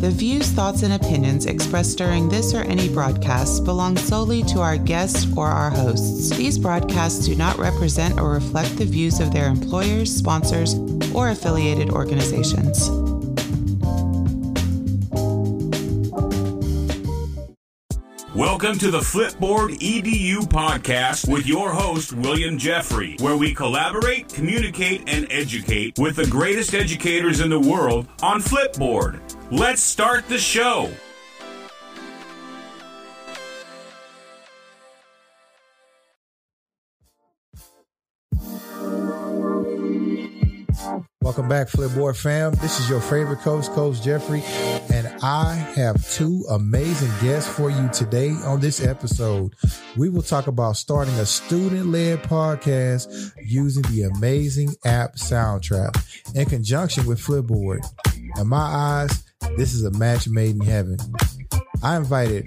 The views, thoughts, and opinions expressed during this or any broadcast belong solely to our guests or our hosts. These broadcasts do not represent or reflect the views of their employers, sponsors, or affiliated organizations. Welcome to the Flipboard EDU podcast with your host, William Jeffrey, where we collaborate, communicate, and educate with the greatest educators in the world on Flipboard. Let's start the show. Welcome back, Flipboard fam. This is your favorite coach, Coach Jeffrey, and I have two amazing guests for you today on this episode. We will talk about starting a student led podcast using the amazing app Soundtrap in conjunction with Flipboard. In my eyes, this is a match made in heaven. I invited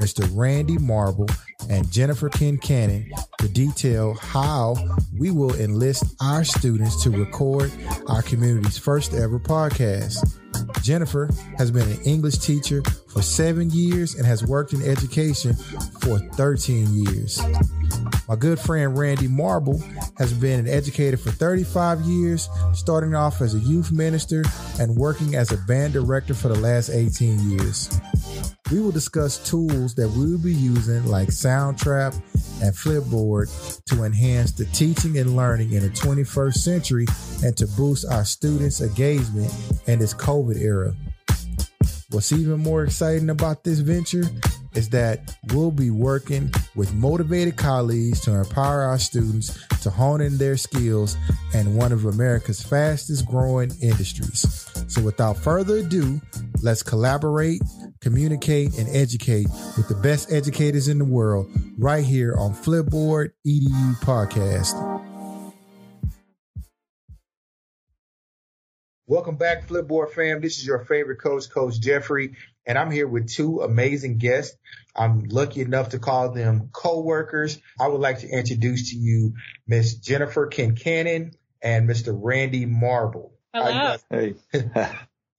Mr. Randy Marble and Jennifer Kincannon to detail how we will enlist our students to record our community's first ever podcast. Jennifer has been an English teacher for seven years and has worked in education for 13 years. My good friend Randy Marble has been an educator for 35 years, starting off as a youth minister and working as a band director for the last 18 years. We will discuss tools that we will be using like Soundtrap and Flipboard to enhance the teaching and learning in the 21st century and to boost our students' engagement in this COVID era. What's even more exciting about this venture is that we'll be working with motivated colleagues to empower our students to hone in their skills in one of America's fastest growing industries. So without further ado, let's collaborate, communicate, and educate with the best educators in the world right here on Flipboard EDU Podcast. Welcome back, Flipboard fam. This is your favorite coach, Coach Jeffrey, and I'm here with two amazing guests. I'm lucky enough to call them co-workers. I would like to introduce to you Miss Jennifer Kincannon and Mr. Randy Marble. Hello. Hey.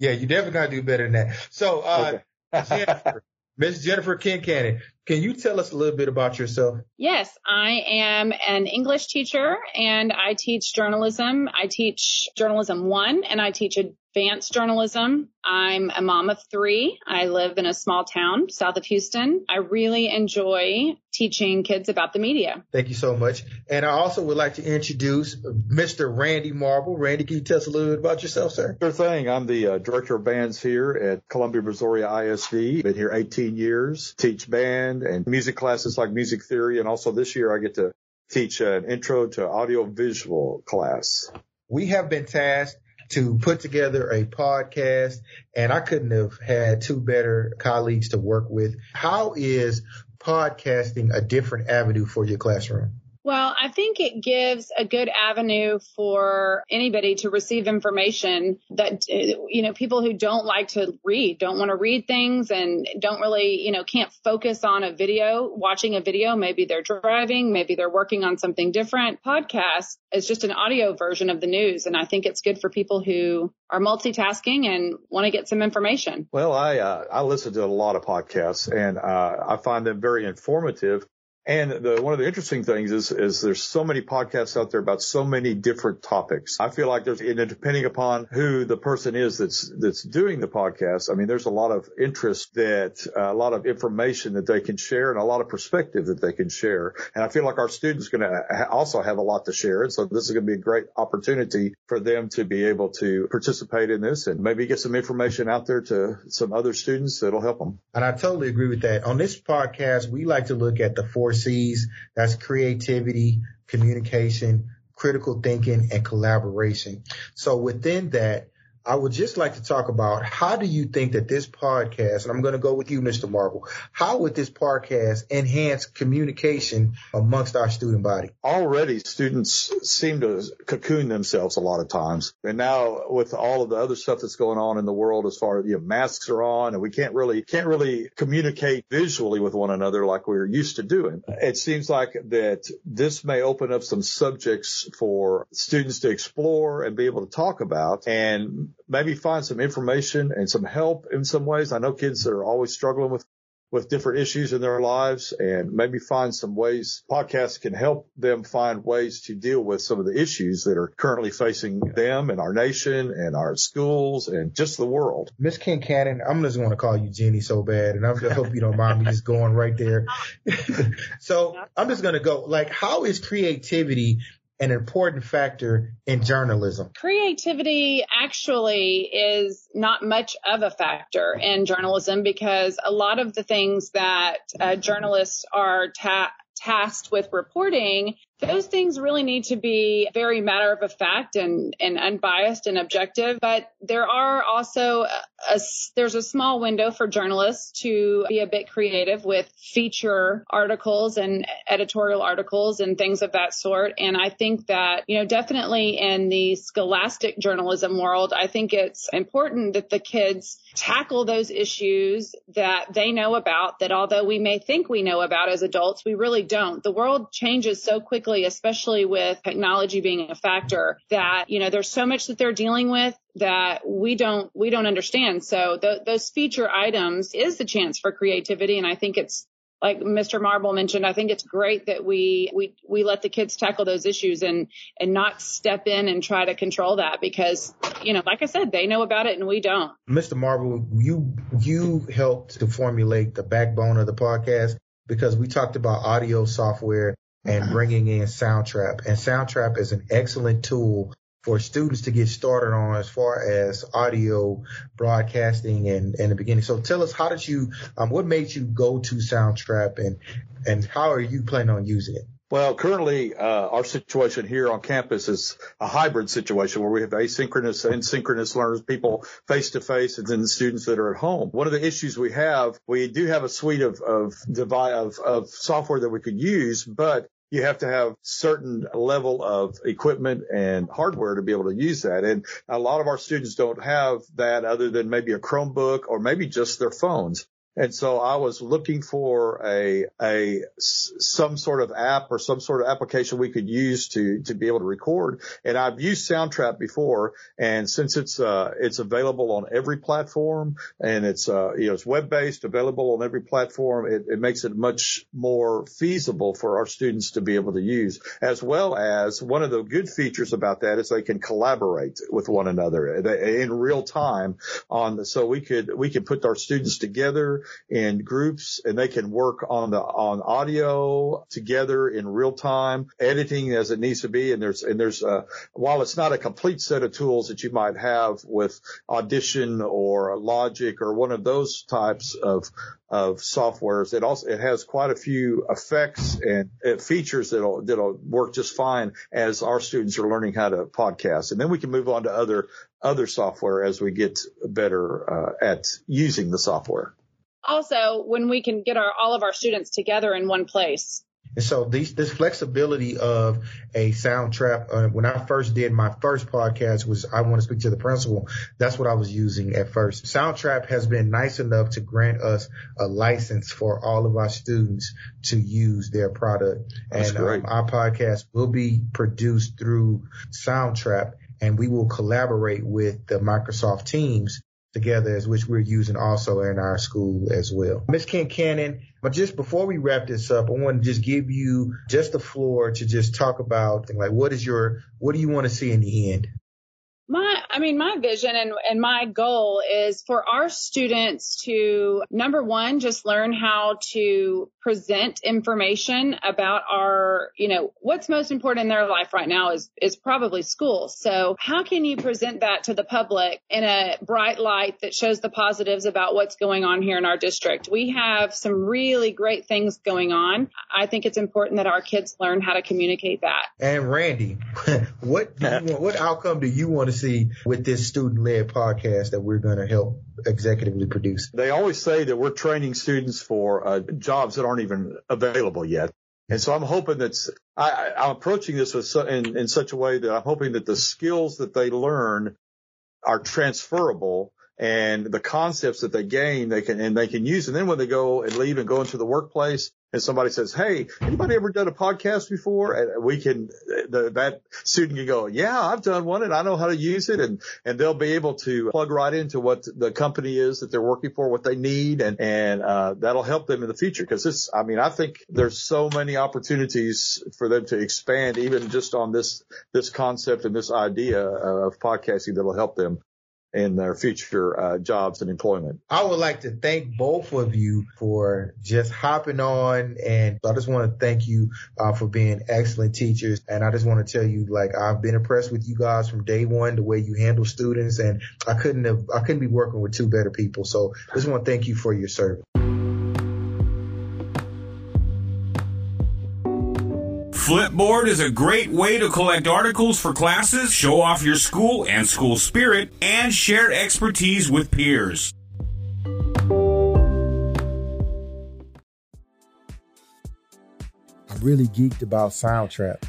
yeah, you definitely gotta do better than that. So, uh, Okay. Jennifer, Miss Jennifer Kincannon, can you tell us a little bit about yourself? Yes, I am an English teacher and I teach journalism. I teach journalism one and I teach advanced journalism. I'm a mom of three. I live in a small town south of Houston. I really enjoy teaching kids about the media. Thank you so much. And I also would like to introduce Mr. Randy Marble. Randy, can you tell us a little bit about yourself, sir? Sure thing. I'm the uh, director of bands here at Columbia, Brazoria ISD. Been here 18 years. Teach band and music classes like music theory. And also this year I get to teach an intro to audio visual class. We have been tasked to put together a podcast and I couldn't have had two better colleagues to work with. How is podcasting a different avenue for your classroom? Well, I think it gives a good avenue for anybody to receive information that, you know, people who don't like to read, don't want to read things and don't really, you know, can't focus on a video, watching a video. Maybe they're driving, maybe they're working on something different. Podcast is just an audio version of the news. And I think it's good for people who are multitasking and want to get some information. Well, I, uh, I listen to a lot of podcasts and, uh, I find them very informative. And the, one of the interesting things is, is there's so many podcasts out there about so many different topics. I feel like there's, and depending upon who the person is that's, that's doing the podcast, I mean, there's a lot of interest that, uh, a lot of information that they can share and a lot of perspective that they can share. And I feel like our students are going to ha- also have a lot to share. And so this is going to be a great opportunity for them to be able to participate in this and maybe get some information out there to some other students that'll help them. And I totally agree with that. On this podcast, we like to look at the four C's. That's creativity, communication, critical thinking, and collaboration. So within that, I would just like to talk about how do you think that this podcast, and I'm going to go with you, Mr. Marble, how would this podcast enhance communication amongst our student body? Already students seem to cocoon themselves a lot of times. And now with all of the other stuff that's going on in the world as far as, you know, masks are on and we can't really, can't really communicate visually with one another like we are used to doing. It seems like that this may open up some subjects for students to explore and be able to talk about and maybe find some information and some help in some ways. I know kids that are always struggling with with different issues in their lives and maybe find some ways podcasts can help them find ways to deal with some of the issues that are currently facing them and our nation and our schools and just the world. Miss Kincannon, I'm just going to call you Jenny so bad and I hope you don't mind me just going right there. so I'm just going to go like, how is creativity an important factor in journalism? Creativity actually is not much of a factor in journalism because a lot of the things that uh, journalists are ta- tasked with reporting those things really need to be very matter of fact and, and unbiased and objective. But there are also a, there's a small window for journalists to be a bit creative with feature articles and editorial articles and things of that sort. And I think that, you know, definitely in the scholastic journalism world, I think it's important that the kids tackle those issues that they know about that although we may think we know about as adults, we really don't. The world changes so quickly especially with technology being a factor that, you know, there's so much that they're dealing with that we don't, we don't understand. So th- those feature items is the chance for creativity. And I think it's, like Mr. Marble mentioned, I think it's great that we, we, we let the kids tackle those issues and, and not step in and try to control that because, you know, like I said, they know about it and we don't. Mr. Marble, you, you helped to formulate the backbone of the podcast because we talked about audio software and uh-huh. bringing in Soundtrap. And Soundtrap is an excellent tool for students to get started on as far as audio broadcasting and in the beginning. So tell us, how did you, um, what made you go to Soundtrap and, and how are you planning on using it? Well, currently, uh, our situation here on campus is a hybrid situation where we have asynchronous and synchronous learners, people face to face, and then the students that are at home. One of the issues we have, we do have a suite of, of of, of software that we could use, but you have to have certain level of equipment and hardware to be able to use that. And a lot of our students don't have that other than maybe a Chromebook or maybe just their phones. And so I was looking for a, a, some sort of app or some sort of application we could use to, to be able to record. And I've used Soundtrap before. And since it's, uh, it's available on every platform and it's, uh, you know, it's web based, available on every platform, it, it makes it much more feasible for our students to be able to use as well as one of the good features about that is they can collaborate with one another in real time on the, so we could, we could put our students together in groups and they can work on the, on audio together in real time, editing as it needs to be. And there's, and there's, uh, while it's not a complete set of tools that you might have with Audition or Logic or one of those types of, of softwares. It also, it has quite a few effects and features that'll, that'll work just fine as our students are learning how to podcast. And then we can move on to other, other software as we get better uh, at using the software also when we can get our all of our students together in one place. And so these, this flexibility of a Soundtrap, uh, when I first did my first podcast was I want to speak to the principal. That's what I was using at first. Soundtrap has been nice enough to grant us a license for all of our students to use their product. That's and great. Um, our podcast will be produced through Soundtrap and we will collaborate with the Microsoft Teams together as which we're using also in our school as well. Ms. Kincannon, but just before we wrap this up, I want to just give you just the floor to just talk about like what is your what do you want to see in the end? My, I mean, my vision and, and my goal is for our students to, number one, just learn how to present information about our, you know, what's most important in their life right now is, is probably school. So how can you present that to the public in a bright light that shows the positives about what's going on here in our district? We have some really great things going on. I think it's important that our kids learn how to communicate that. And Randy, what want, what outcome do you want to see with this student led podcast that we're going to help executively produce. They always say that we're training students for uh, jobs that aren't even available yet. And so I'm hoping that I, am approaching this with, in, in such a way that I'm hoping that the skills that they learn are transferable and the concepts that they gain, they can, and they can use. And then when they go and leave and go into the workplace and somebody says, Hey, anybody ever done a podcast before? And we can, the, that student can go, yeah, I've done one and I know how to use it. And, and they'll be able to plug right into what the company is that they're working for, what they need. And, and, uh, that'll help them in the future. Cause this, I mean, I think there's so many opportunities for them to expand even just on this, this concept and this idea of podcasting that'll help them in their future uh, jobs and employment. I would like to thank both of you for just hopping on, and I just want to thank you uh, for being excellent teachers. And I just want to tell you, like I've been impressed with you guys from day one, the way you handle students, and I couldn't have, I couldn't be working with two better people. So I just want to thank you for your service. Flipboard is a great way to collect articles for classes, show off your school and school spirit, and share expertise with peers. I'm really geeked about Soundtrap.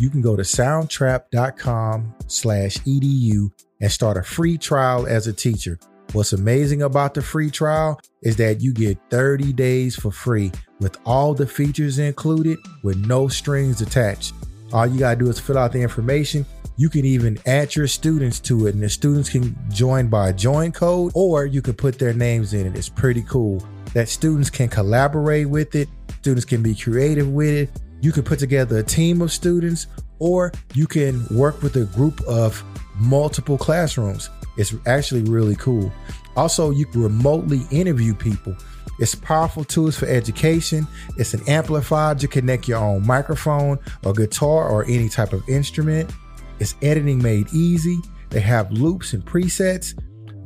You can go to soundtrap.com slash edu and start a free trial as a teacher. What's amazing about the free trial is that you get 30 days for free with all the features included with no strings attached. All you gotta do is fill out the information. You can even add your students to it, and the students can join by join code, or you can put their names in it. It's pretty cool that students can collaborate with it, students can be creative with it. You can put together a team of students, or you can work with a group of multiple classrooms. It's actually really cool. Also, you can remotely interview people. It's powerful tools for education. It's an amplifier to connect your own microphone or guitar or any type of instrument. It's editing made easy. They have loops and presets.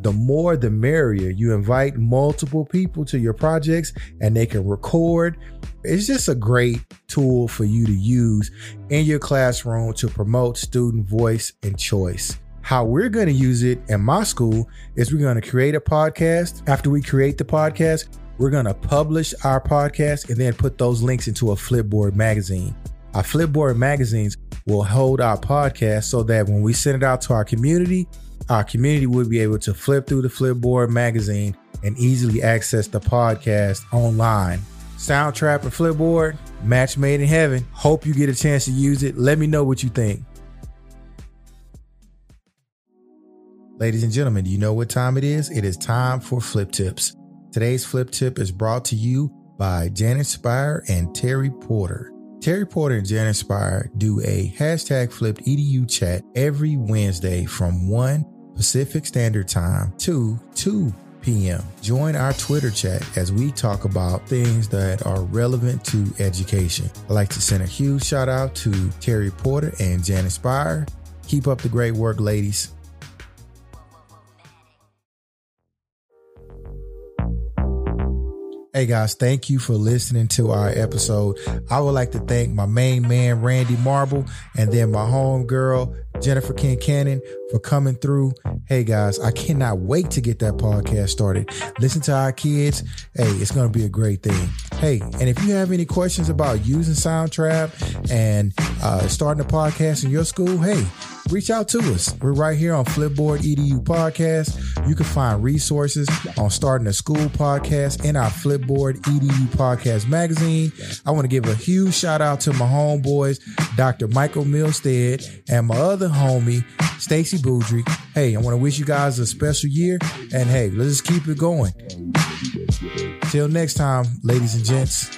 The more the merrier. You invite multiple people to your projects and they can record. It's just a great tool for you to use in your classroom to promote student voice and choice. How we're going to use it in my school is we're going to create a podcast. After we create the podcast, we're going to publish our podcast and then put those links into a Flipboard magazine. Our Flipboard magazines will hold our podcast so that when we send it out to our community, our community will be able to flip through the Flipboard magazine and easily access the podcast online. Soundtrap and Flipboard, match made in heaven. Hope you get a chance to use it. Let me know what you think. Ladies and gentlemen, do you know what time it is? It is time for Flip Tips. Today's Flip Tip is brought to you by Janet Spire and Terry Porter. Terry Porter and Janet Spire do a hashtag flipped edu chat every Wednesday from 1 Pacific Standard Time to 2 p.m. Join our Twitter chat as we talk about things that are relevant to education. I'd like to send a huge shout out to Terry Porter and Janet Spire. Keep up the great work, ladies. Hey guys, thank you for listening to our episode. I would like to thank my main man, Randy Marble, and then my home girl, Jennifer Kincannon, for coming through. Hey guys, I cannot wait to get that podcast started. Listen to our kids. Hey, it's going to be a great thing. Hey, and if you have any questions about using Soundtrap and uh, starting a podcast in your school, hey, reach out to us. We're right here on Flipboard EDU podcast. You can find resources on starting a school podcast in our Flipboard EDU podcast magazine. I want to give a huge shout out to my homeboys, Dr. Michael Milstead and my other homie, Stacy Boudry. Hey, I want to wish you guys a special year and hey, let's keep it going. Till next time, ladies and gents.